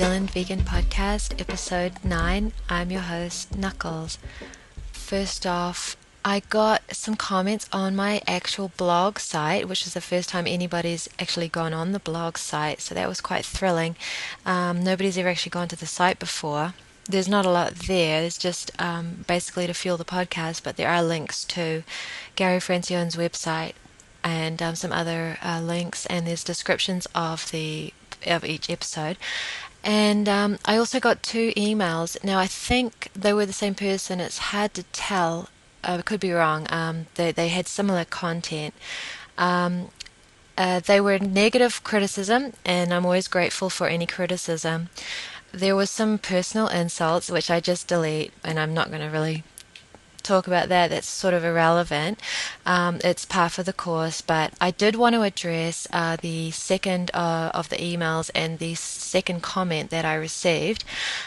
Zealand Vegan Podcast, episode 9. I'm your host, Knuckles. First off, I got some comments on my actual blog site, which is the first time anybody's actually gone on the blog site, so that was quite thrilling. Um, nobody's ever actually gone to the site before. There's not a lot there, it's just um, basically to fuel the podcast, but there are links to Gary Francione's website and um, some other uh, links, and there's descriptions of the of each episode. And um, I also got two emails. Now I think they were the same person. It's hard to tell. Uh, I could be wrong. Um, they they had similar content. Um, uh, they were negative criticism, and I'm always grateful for any criticism. There was some personal insults, which I just delete, and I'm not going to really talk about that. That's sort of irrelevant. Um, it's part of the course, but I did want to address uh, the second uh, of the emails and the second comment that I received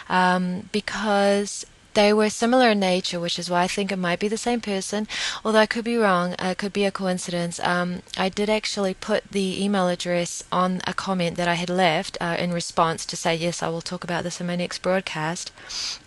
um, because they were similar in nature, which is why I think it might be the same person, although I could be wrong. Uh, it could be a coincidence. Um, I did actually put the email address on a comment that I had left uh, in response to say, yes, I will talk about this in my next broadcast.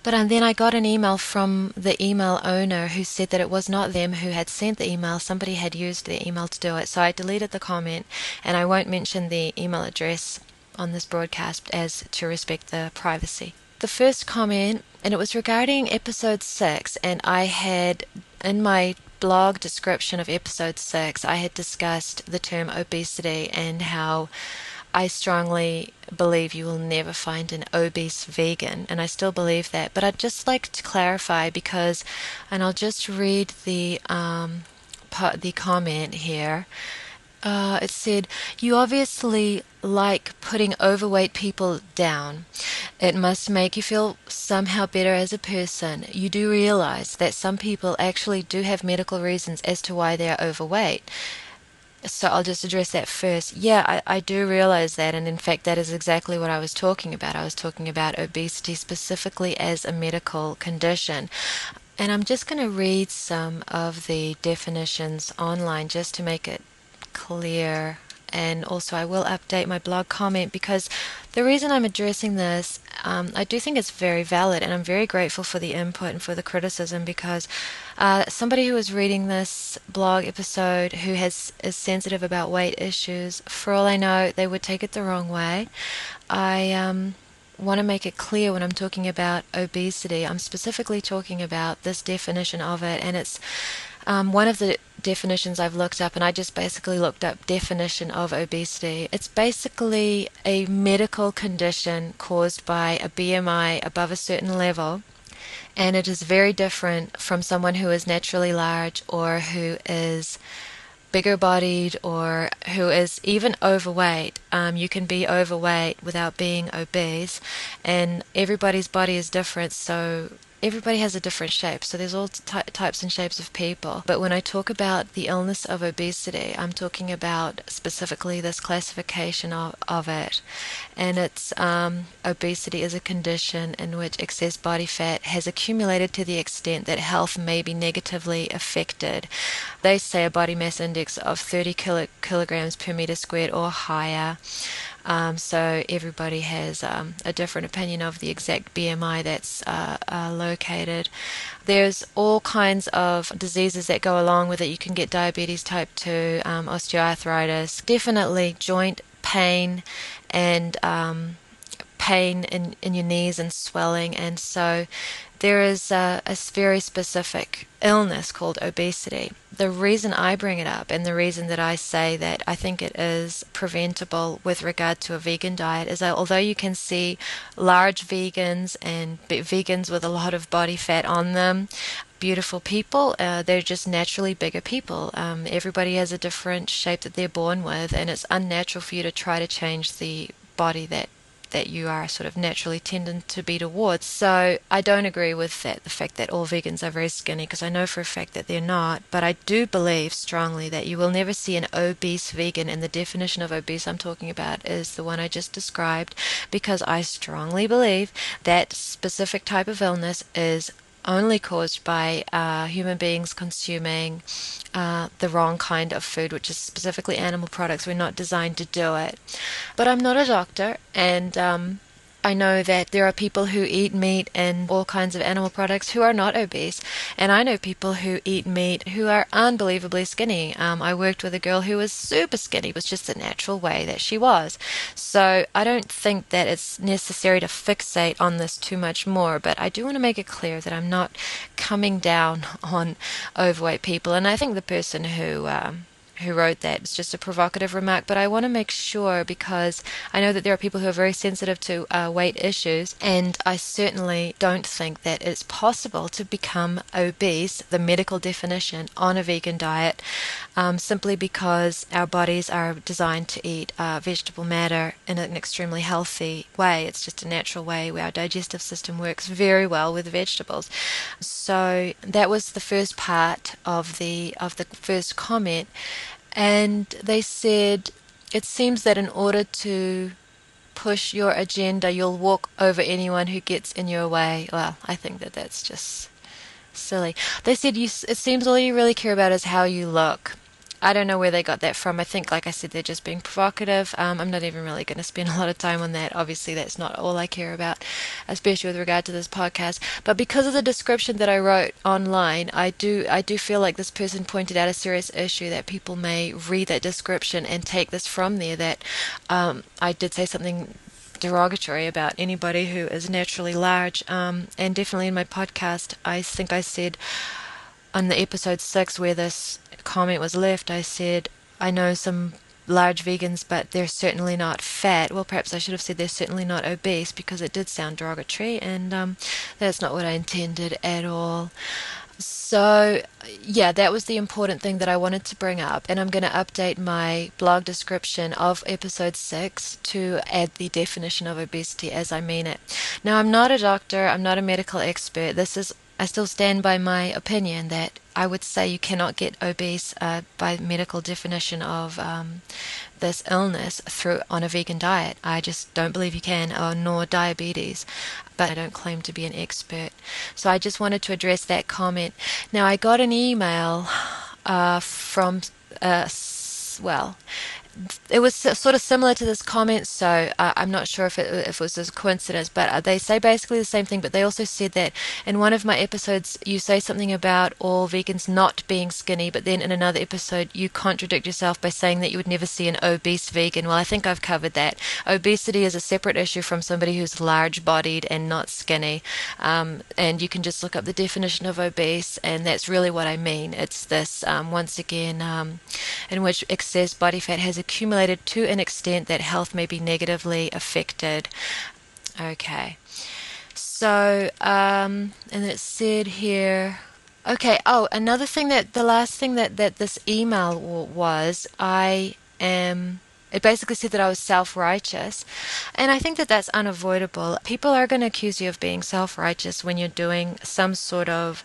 But um, then I got an email from the email owner who said that it was not them who had sent the email, somebody had used the email to do it. So I deleted the comment and I won't mention the email address on this broadcast as to respect the privacy the first comment, and it was regarding episode six, and I had in my blog description of episode six, I had discussed the term obesity and how I strongly believe you will never find an obese vegan, and I still believe that. But I'd just like to clarify because, and I'll just read the um, the comment here. Uh, it said, You obviously like putting overweight people down. It must make you feel somehow better as a person. You do realize that some people actually do have medical reasons as to why they are overweight. So I'll just address that first. Yeah, I, I do realize that, and in fact, that is exactly what I was talking about. I was talking about obesity specifically as a medical condition. And I'm just going to read some of the definitions online just to make it clear. And also, I will update my blog comment because the reason I'm addressing this, um, I do think it's very valid, and I'm very grateful for the input and for the criticism because uh, somebody who is reading this blog episode who has is sensitive about weight issues, for all I know, they would take it the wrong way. I um, want to make it clear when I'm talking about obesity. I'm specifically talking about this definition of it, and it's um, one of the definitions I've looked up, and I just basically looked up definition of obesity. It's basically a medical condition caused by a BMI above a certain level, and it is very different from someone who is naturally large or who is bigger bodied or who is even overweight. Um, you can be overweight without being obese, and everybody's body is different, so everybody has a different shape, so there's all ty- types and shapes of people. But when I talk about the illness of obesity, I'm talking about specifically this classification of, of it. And it's um, obesity is a condition in which excess body fat has accumulated to the extent that health may be negatively affected. They say a body mass index of 30 kilo- kilograms per meter squared or higher. Um, so everybody has um, a different opinion of the exact BMI that's uh, uh, located. There's all kinds of diseases that go along with it. You can get diabetes type 2, um, osteoarthritis, definitely joint pain and um, pain in, in your knees and swelling. And so there is a, a, very specific illness called obesity. The reason I bring it up and the reason that I say that I think it is preventable with regard to a vegan diet is that although you can see large vegans and vegans with a lot of body fat on them, beautiful people, uh, they're just naturally bigger people. Um, everybody has a different shape that they're born with, and it's unnatural for you to try to change the body that that you are sort of naturally tending to be towards. So I don't agree with that, the fact that all vegans are very skinny, because I know for a fact that they're not. But I do believe strongly that you will never see an obese vegan, and the definition of obese I'm talking about is the one I just described, because I strongly believe that specific type of illness is only caused by uh, human beings consuming uh, the wrong kind of food, which is specifically animal products. We're not designed to do it. But I'm not a doctor, and um, I know that there are people who eat meat and all kinds of animal products who are not obese, and I know people who eat meat who are unbelievably skinny. Um, I worked with a girl who was super skinny, it was just the natural way that she was. So I don't think that it's necessary to fixate on this too much more, but I do want to make it clear that I'm not coming down on overweight people, and I think the person who um, who wrote that. It's just a provocative remark, but I want to make sure because I know that there are people who are very sensitive to uh, weight issues, and I certainly don't think that it's possible to become obese, the medical definition, on a vegan diet, um, simply because our bodies are designed to eat uh, vegetable matter in an extremely healthy way. It's just a natural way where our digestive system works very well with vegetables. So that was the first part of the of the first comment and they said it seems that in order to push your agenda, you'll walk over anyone who gets in your way. Well, I think that that's just silly. They said you, it seems all you really care about is how you look. I don't know where they got that from. I think, like I said, they're just being provocative. Um, I'm not even really going to spend a lot of time on that. Obviously, that's not all I care about, especially with regard to this podcast. But because of the description that I wrote online, I do I do feel like this person pointed out a serious issue that people may read that description and take this from there. That um, I did say something derogatory about anybody who is naturally large. Um, and definitely in my podcast, I think I said on the episode six where this comment was left, I said, I know some large vegans, but they're certainly not fat. Well, perhaps I should have said they're certainly not obese because it did sound derogatory, and um, that's not what I intended at all. So, yeah, that was the important thing that I wanted to bring up, and I'm going to update my blog description of episode 6 to add the definition of obesity as I mean it. Now, I'm not a doctor, I'm not a medical expert. This is I still stand by my opinion that I would say you cannot get obese uh, by medical definition of um, this illness through on a vegan diet. I just don't believe you can, or nor diabetes. But I don't claim to be an expert. So I just wanted to address that comment. Now I got an email uh, from uh, well, it was sort of similar to this comment, so uh, I'm not sure if it, if it was a coincidence, but uh, they say basically the same thing. But they also said that in one of my episodes, you say something about all vegans not being skinny, but then in another episode, you contradict yourself by saying that you would never see an obese vegan. Well, I think I've covered that. Obesity is a separate issue from somebody who's large bodied and not skinny. Um, and you can just look up the definition of obese, and that's really what I mean. It's this, um, once again, um, in which excess body fat has a accumulated to an extent that health may be negatively affected. Okay. So, um, and it said here, okay, oh, another thing that, the last thing that, that this email was, I am it basically said that I was self righteous. And I think that that's unavoidable. People are going to accuse you of being self righteous when you're doing some sort of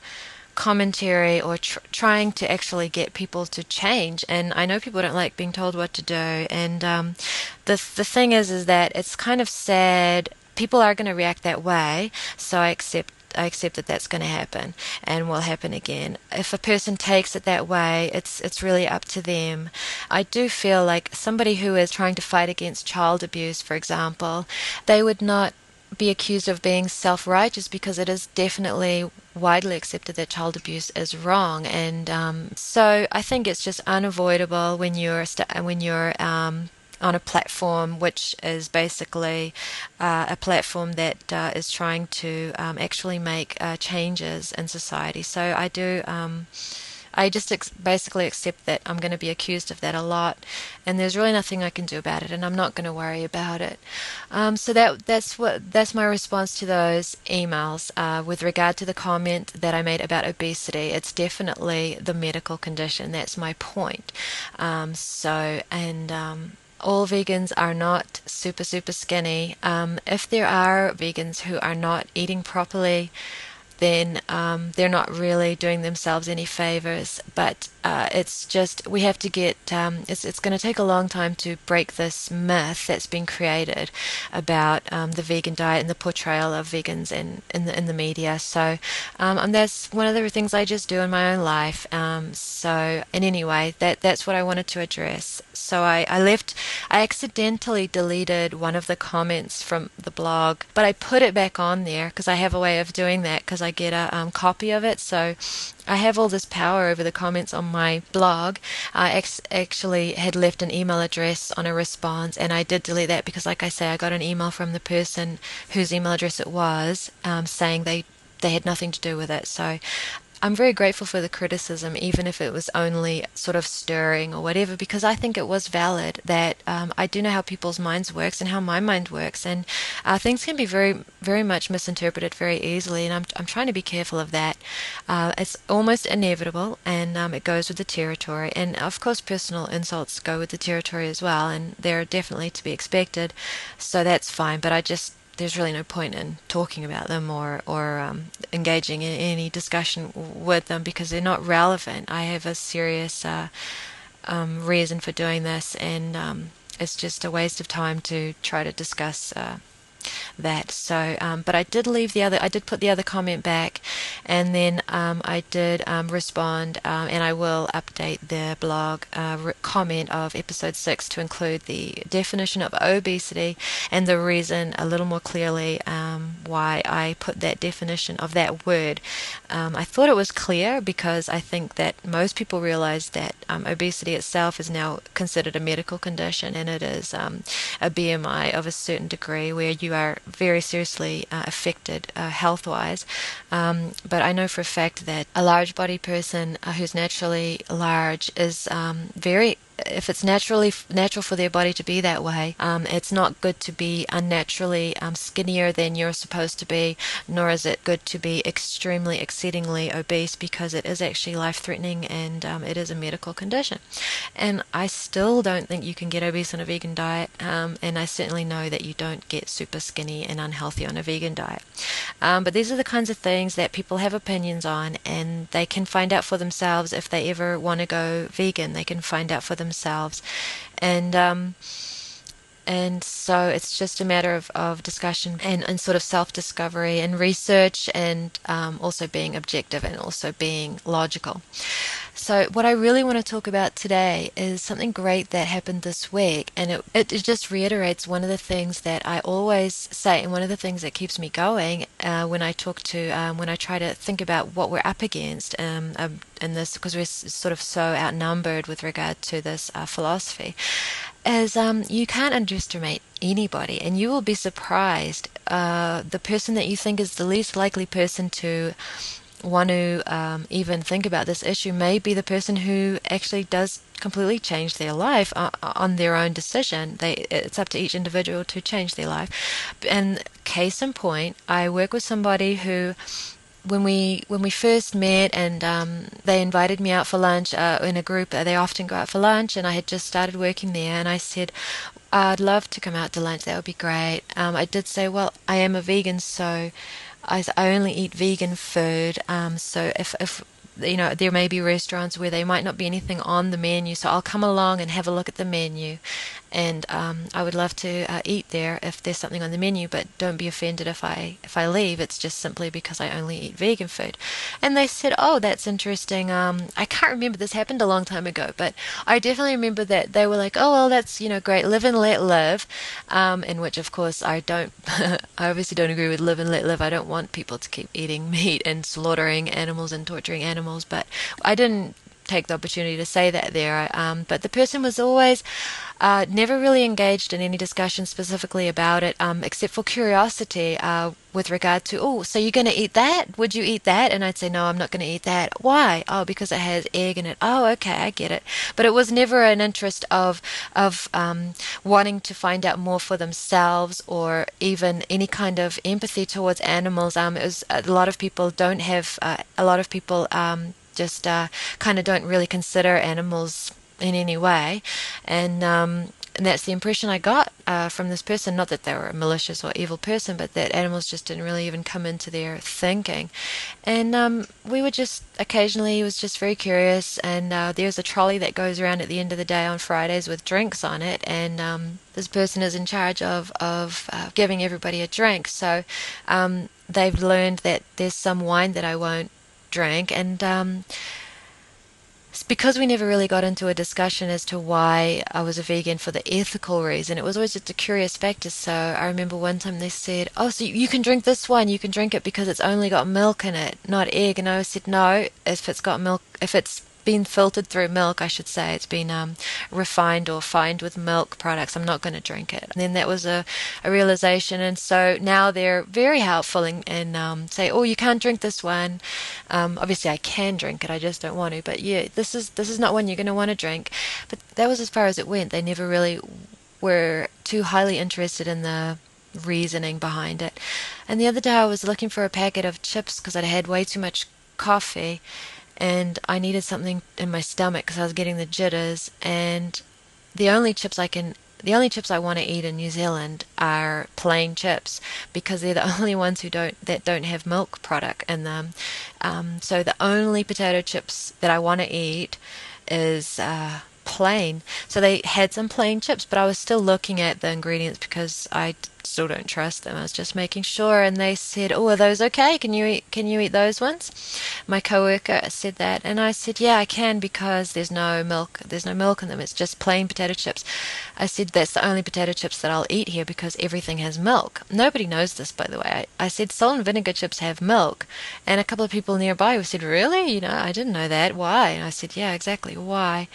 commentary or tr- trying to actually get people to change. And I know people don't like being told what to do. And um, the the thing is, is that it's kind of sad. People are going to react that way, so I accept I accept that that's going to happen and will happen again. If a person takes it that way, it's it's really up to them. I do feel like somebody who is trying to fight against child abuse, for example, they would not be accused of being self righteous because it is definitely widely accepted that child abuse is wrong. And um, so I think it's just unavoidable when you're st- when you're um, on a platform which is basically uh, a platform that uh, is trying to um, actually make uh, changes in society. So I do. I just ex- basically accept that I'm going to be accused of that a lot, and there's really nothing I can do about it, and I'm not going to worry about it. Um, so that that's what that's my response to those emails. Uh, with regard to the comment that I made about obesity, it's definitely the medical condition. That's my point. Um, so and um, all vegans are not super super skinny. Um, if there are vegans who are not eating properly then um, they're not really doing themselves any favors. But uh, it's just we have to get um, it's, it's going to take a long time to break this myth that's been created about um, the vegan diet and the portrayal of vegans in, in the in the media. So um, and that's one of the things I just do in my own life. Um, so in anyway that that's what I wanted to address. So I, I left I accidentally deleted one of the comments from the blog but I put it back on there because I have a way of doing that because I get a um, copy of it. So I have all this power over the comments on my blog. I ex- actually had left an email address on a response, and I did delete that because, like I say, I got an email from the person whose email address it was um, saying they they had nothing to do with it. So I'm very grateful for the criticism, even if it was only sort of stirring or whatever, because I think it was valid that um, I do know how people's minds works and how my mind works, and uh, things can be very, very much misinterpreted very easily, and I'm, I'm trying to be careful of that. Uh, it's almost inevitable, and um, it goes with the territory, and of course, personal insults go with the territory as well, and they're definitely to be expected, so that's fine. But I just there's really no point in talking about them or or um, engaging in any discussion with them because they're not relevant. I have a serious uh, um, reason for doing this, and um, it's just a waste of time to try to discuss. Uh, that. So, um, but I did leave the other, I did put the other comment back, and then um, I did um, respond, um, and I will update the blog uh, comment of episode six to include the definition of obesity and the reason a little more clearly um, why I put that definition of that word. Um, I thought it was clear because I think that most people realize that obesity itself is now considered a medical condition, and it is a BMI of a certain degree where you are very seriously uh, affected uh, health wise. But I know for a fact that a large body person who's naturally large is um, very if it's naturally natural for their body to be that way, um, it's not good to be unnaturally um, skinnier than you're supposed to be, nor is it good to be extremely, exceedingly obese because it is actually life threatening and um, it is a medical condition. And I still don't think you can get obese on a vegan diet, um, and I certainly know that you don't get super skinny and unhealthy on a vegan diet. Um, but these are the kinds of things that people have opinions on, and they can find out for themselves if they ever want to go vegan. They can find out for themselves themselves. And um, and so it's just a matter of, of discussion and, and sort of self discovery and research and um, also being objective and also being logical. So, what I really want to talk about today is something great that happened this week, and it, it, just reiterates one of the things that I always say, and one of the things that keeps me going uh, when I talk to, um, when I try to think about what we're up against um, um, in this, because we're sort of so outnumbered with regard to this uh, philosophy, is um, you can't underestimate anybody, and you will be surprised. Uh, the person that you think is the least likely person to want to um, even think about this issue may be the person who actually does completely change their life uh, on their own decision. They, it's up to each individual to change their life. And case in point, I work with somebody who when we when we first met and um, they invited me out for lunch uh, in a group they often go out for lunch and I had just started working there and I said I'd love to come out to lunch that would be great um, I did say well I am a vegan so I, I only eat vegan food. Um, so if, if you know, there may be restaurants where there might not be anything on the menu, so I'll come along and have a look at the menu and um, I would love to uh, eat there if there's something on the menu. But don't be offended if I if I leave. It's just simply because I only eat vegan food. And they said, "Oh, that's interesting." Um, I can't remember. This happened a long time ago, but I definitely remember that they were like, "Oh, well, that's you know great. Live and let live." Um, in which, of course, I don't. I obviously don't agree with live and let live. I don't want people to keep eating meat and slaughtering animals and torturing animals. But I didn't take the opportunity to say that there. Um, but the person was always uh, never really engaged in any discussion specifically about it, um, except for curiosity uh, with regard to, oh, so you're going to eat that? Would you eat that? And I'd say, no, I'm not going to eat that. Why? Oh, because it has egg in it. Oh, okay, I get it. But it was never an interest of of um, wanting to find out more for themselves or even any kind of empathy towards animals. Um, it was a lot of people don't have uh, a lot of people um, just uh, kind of don't really consider animals in any way. And um, and that's the impression I got uh, from this person. Not that they were a malicious or evil person, but that animals just didn't really even come into their thinking. And um, we were just occasionally, he was just very curious. And uh, there's a trolley that goes around at the end of the day on Fridays with drinks on it. And um, this person is in charge of, of uh, giving everybody a drink. So um, they've learned that there's some wine that I won't drink. And um, because we never really got into a discussion as to why I was a vegan for the ethical reason, it was always just a curious factor. So I remember one time they said, "Oh, so you can drink this wine? You can drink it because it's only got milk in it, not egg." And I said, "No, if it's got milk, if it's been filtered through milk, I should say. It's been um, refined or fined with milk products. I'm not going to drink it. And then that was a, a realization. And so now they're very helpful and, um, say, oh, you can't drink this one. Um, obviously, I can drink it. I just don't want to. But yeah, this is this is not one you're going to want to drink. But that was as far as it went. They never really were too highly interested in the reasoning behind it. And the other day I was looking for a packet of chips because I'd had way too much coffee and I needed something in my stomach because I was getting the jitters. And the only chips I can, the only chips I want to eat in New Zealand are plain chips because they're the only ones who don't that don't have milk product in them. Um, so the only potato chips that I want to eat is. Uh, plain. So they had some plain chips, but I was still looking at the ingredients because I still don't trust them. I was just making sure, and they said, "Oh, are those okay? Can you eat? Can you eat those ones?" My coworker said that, and I said, "Yeah, I can because there's no milk. There's no milk in them. It's just plain potato chips." I said, "That's the only potato chips that I'll eat here because everything has milk." Nobody knows this, by the way. I, I said, "Salt and vinegar chips have milk," and a couple of people nearby said, "Really? You know, I didn't know that. Why?" And I said, "Yeah, exactly. Why?"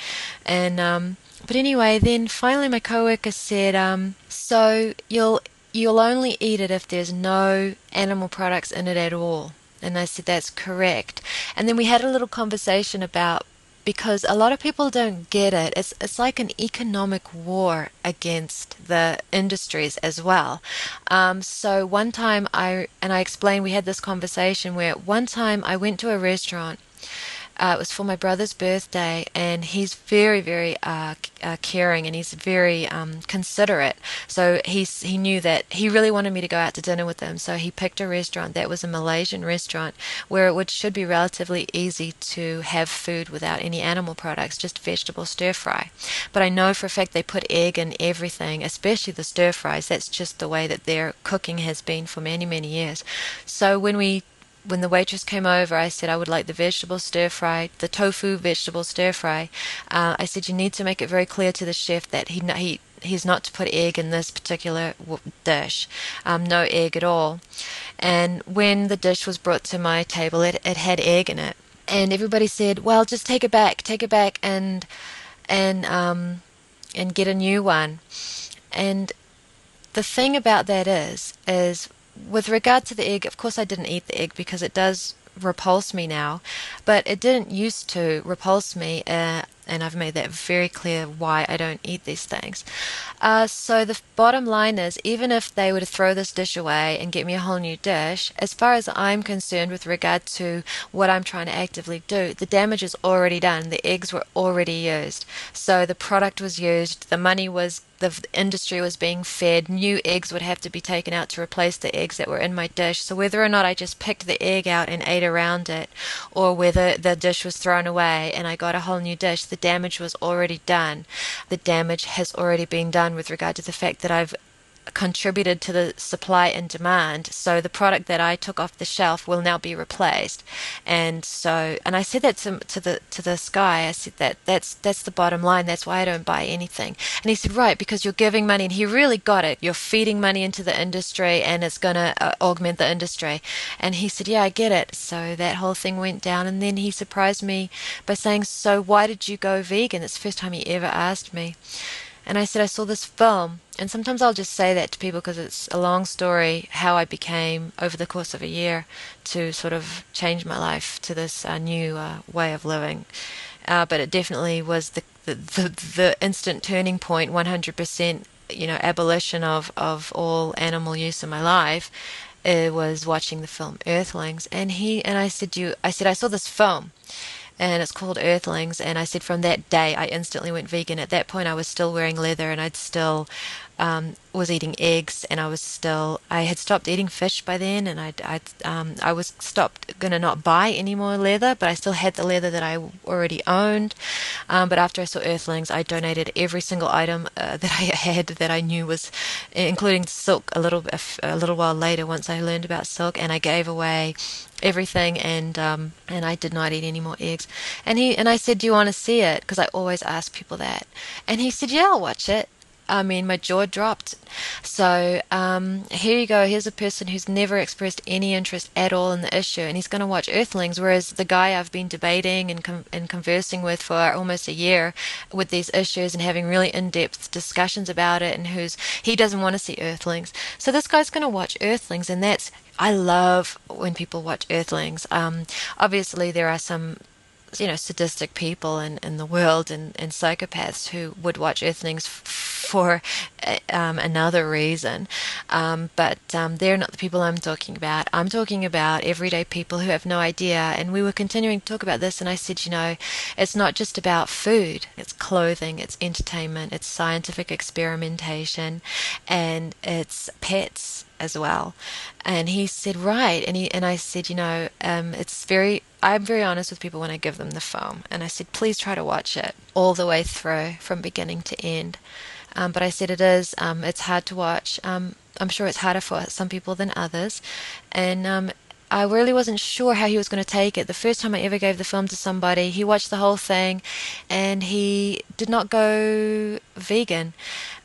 And um, but anyway, then finally my coworker said, um, "So you'll you'll only eat it if there's no animal products in it at all. And I said, that's correct. And then we had a little conversation about because a lot of people don't get it. It's it's like an economic war against the industries as well. Um, so one time I and I explained we had this conversation where one time I went to a restaurant uh, it was for my brother's birthday, and he's very, very uh, uh, caring and he's very um, considerate. So he's he knew that he really wanted me to go out to dinner with him. So he picked a restaurant that was a Malaysian restaurant where it would, should be relatively easy to have food without any animal products, just vegetable stir fry. But I know for a fact they put egg in everything, especially the stir fries. That's just the way that their cooking has been for many, many years. So when we when the waitress came over, I said I would like the vegetable stir fry, the tofu vegetable stir fry. Uh, I said you need to make it very clear to the chef that he he he's not to put egg in this particular dish, um, no egg at all. And when the dish was brought to my table, it it had egg in it, and everybody said, "Well, just take it back, take it back, and and um and get a new one." And the thing about that is, is with regard to the egg, of course, I didn't eat the egg because it does repulse me now, but it didn't used to repulse me. Uh, and I've made that very clear why I don't eat these things. Uh, so the bottom line is, even if they were to throw this dish away and get me a whole new dish, as far as I'm concerned with regard to what I'm trying to actively do, the damage is already done. The eggs were already used. So the product was used, the money was the industry was being fed, new eggs would have to be taken out to replace the eggs that were in my dish. So whether or not I just picked the egg out and ate around it, or whether the dish was thrown away and I got a whole new dish, the damage was already done. The damage has already been done with regard to the fact that I've contributed to the supply and demand. So the product that I took off the shelf will now be replaced. And so, and I said that to, to the to this guy. I said that that's that's the bottom line. That's why I don't buy anything. And he said, right, because you're giving money. And he really got it. You're feeding money into the industry, and it's going to uh, augment the industry. And he said, yeah, I get it. So that whole thing went down. And then he surprised me by saying, so why did you go vegan? It's the first time he ever asked me. And I said, I saw this film. And sometimes I'll just say that to people because it's a long story how I became, over the course of a year, to sort of change my life to this uh, new uh, way of living. Uh, but it definitely was the, the, the, the instant turning point, 100%, you know, abolition of, of all animal use in my life. It was watching the film Earthlings. And he, and I said, you, I said, I saw this film and it's called Earthlings. And I said from that day, I instantly went vegan. At that point, I was still wearing leather, and I'd still um, was eating eggs, and I was still I had stopped eating fish by then, and I I um, I was stopped gonna not buy any more leather, but I still had the leather that I already owned. Um, but after I saw Earthlings, I donated every single item uh, that I had that I knew was, including silk, a little a little while later once I learned about silk, and I gave away everything and um, and I did not eat any more eggs. And he and I said, "Do you want to see it?" Because I always ask people that. And he said, "Yeah, I'll watch it." I mean, my jaw dropped. So um, here you go. Here's a person who's never expressed any interest at all in the issue, and he's going to watch Earthlings. Whereas the guy I've been debating and com- and conversing with for almost a year with these issues and having really in-depth discussions about it, and who's he doesn't want to see Earthlings. So this guy's going to watch Earthlings, and that's I love when people watch Earthlings. Um, obviously, there are some you know sadistic people in, in the world and, and psychopaths who would watch Earthlings for um, another reason. Um, but um, they're not the people I'm talking about. I'm talking about everyday people who have no idea. And we were continuing to talk about this, and I said, you know, it's not just about food, it's clothing, it's entertainment, it's scientific experimentation, and it's pets as well. And he said, right. And he and I said, you know, um, it's very. I'm very honest with people when I give them the film, and I said, please try to watch it all the way through from beginning to end. Um, but I said it is. Um, it's hard to watch. Um, I'm sure it's harder for some people than others, and um, I really wasn't sure how he was going to take it. The first time I ever gave the film to somebody, he watched the whole thing, and he did not go vegan.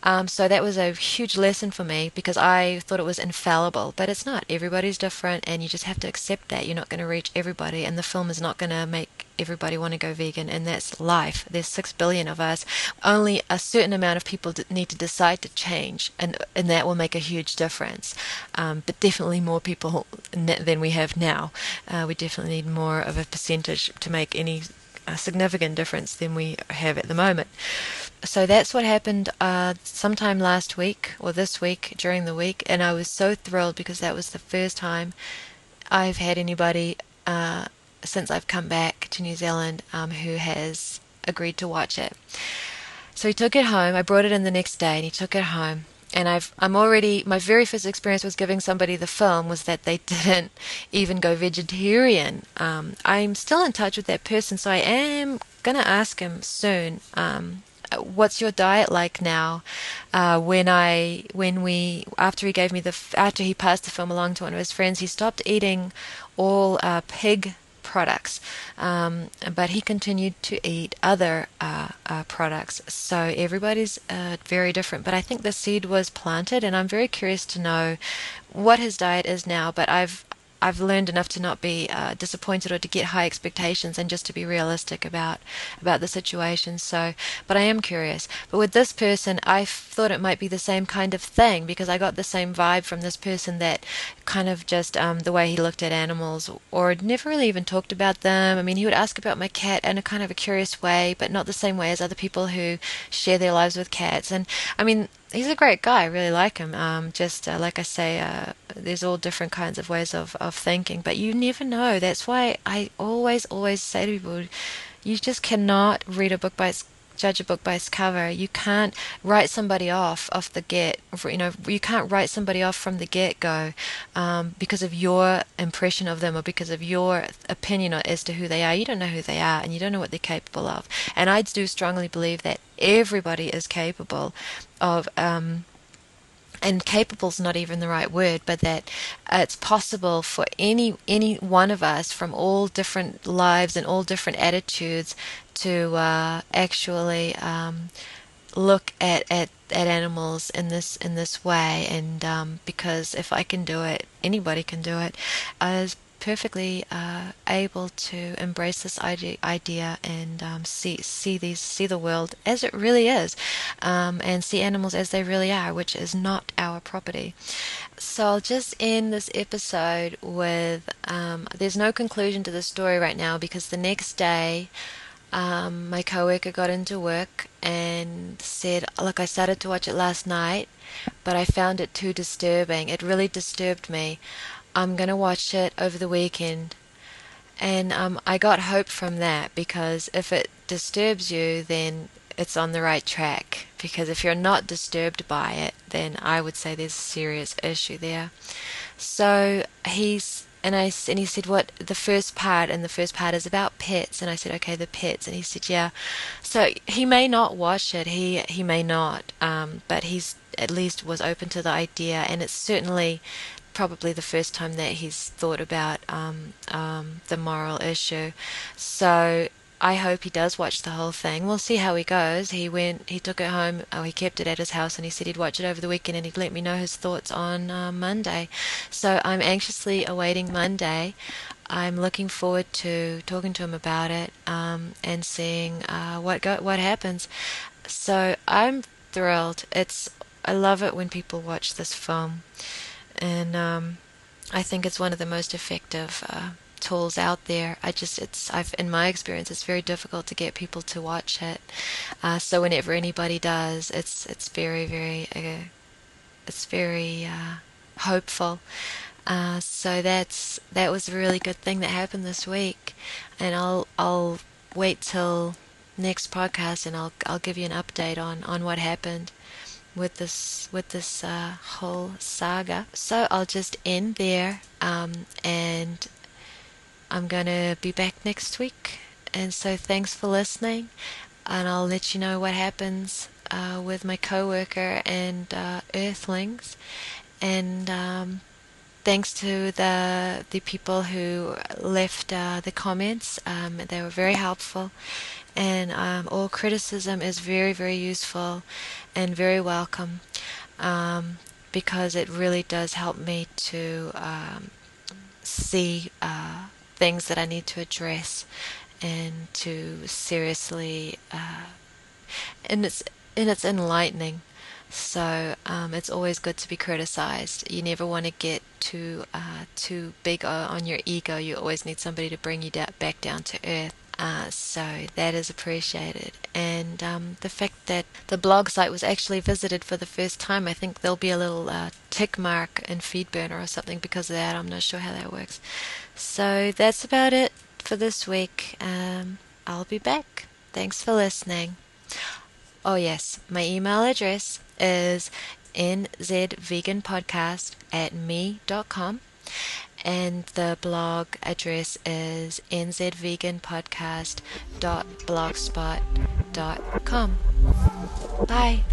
Um, so that was a huge lesson for me because I thought it was infallible, but it's not. Everybody's different, and you just have to accept that. You're not going to reach everybody, and the film is not going to make everybody want to go vegan, and that's life. There's six billion of us. Only a certain amount of people need to decide to change, and and that will make a huge difference. Um, but definitely more people than we have now. Uh, we definitely need more of a percentage to make any a significant difference than we have at the moment. So that's what happened uh, sometime last week or this week during the week, and I was so thrilled because that was the first time I've had anybody uh, since I've come back to New Zealand um, who has agreed to watch it. So he took it home. I brought it in the next day, and he took it home and I've I'm already my very first experience was giving somebody the film was that they didn't even go vegetarian. Um, I'm still in touch with that person, so I am gonna ask him soon. Um, what's your diet like now? Uh, when I when we after he gave me the after he passed the film along to one of his friends, he stopped eating all uh, pig products, um, but he continued to eat other uh, uh, products. So everybody's uh, very different. But I think the seed was planted, and I'm very curious to know what his diet is now. But I've I've learned enough to not be uh, disappointed or to get high expectations and just to be realistic about about the situation. So, but I am curious. But with this person, I thought it might be the same kind of thing because I got the same vibe from this person that kind of just um, the way he looked at animals or never really even talked about them. I mean, he would ask about my cat in a kind of a curious way, but not the same way as other people who share their lives with cats. And I mean, he's a great guy. I really like him. Um, just uh, like I say, uh, there's all different kinds of ways of, of thinking, but you never know. That's why I always, always say to people, you just cannot read a book by its judge a book by its cover. You can't write somebody off off the get. You know, you can't write somebody off from the get go um, because of your impression of them or because of your opinion as to who they are. You don't know who they are, and you don't know what they're capable of. And I do strongly believe that everybody is capable of. Um, and capable is not even the right word, but that it's possible for any any one of us from all different lives and all different attitudes to uh, actually um, look at, at at animals in this in this way and um, because if I can do it anybody can do it perfectly uh, able to embrace this idea, and um, see see these see the world as it really is um, and see animals as they really are which is not our property so I'll just end this episode with um, there's no conclusion to the story right now because the next day um, my coworker got into work and said, Look, I started to watch it last night, but I found it too disturbing. It really disturbed me. I'm going to watch it over the weekend. And um, I got hope from that because if it disturbs you, then it's on the right track. Because if you're not disturbed by it, then I would say there's a serious issue there. So he's and I and he said, "What the first part?" And the first part is about pets. And I said, "Okay, the pets." And he said, "Yeah." So he may not watch it. He he may not. Um, but he's at least was open to the idea, and it's certainly probably the first time that he's thought about um, um, the moral issue. So I hope he does watch the whole thing. We'll see how he goes. He went, he took it home, oh, he kept it at his house, and he said he'd watch it over the weekend and he'd let me know his thoughts on uh, Monday. So I'm anxiously awaiting Monday. I'm looking forward to talking to him about it um, and seeing uh, what go- what happens. So I'm thrilled. It's I love it when people watch this film, and um, I think it's one of the most effective. Uh, tools out there. I just it's I've in my experience it's very difficult to get people to watch it. Uh, so whenever anybody does, it's it's very very uh, it's very uh, hopeful. Uh, so that's that was a really good thing that happened this week, and I'll I'll wait till next podcast and I'll I'll give you an update on on what happened with this with this uh, whole saga. So I'll just end there um, and I'm to be back next week. And so thanks for listening. And I'll let you know what happens uh, with my coworker and uh, Earthlings. And um, thanks to the the people who left uh, the comments. Um, they were very helpful, and um, all criticism is very very useful and very welcome um, because it really does help me to um, see uh, things that I need to address and to seriously uh, and it's and it's enlightening. So um, it's always good to be criticized. You never want to get too uh, too big on your ego. You always need somebody to bring you da- back down to earth uh, so that is appreciated. And um, the fact that the blog site was actually visited for the first time, I think there'll be a little uh, tick mark in FeedBurner or something because of that. I'm not sure how that works. So that's about it for this week. Um, I'll be back. Thanks for listening. Oh, yes, my email address is nzveganpodcast at me.com and the blog address is nzveganpodcast.blogspot.com. Bye.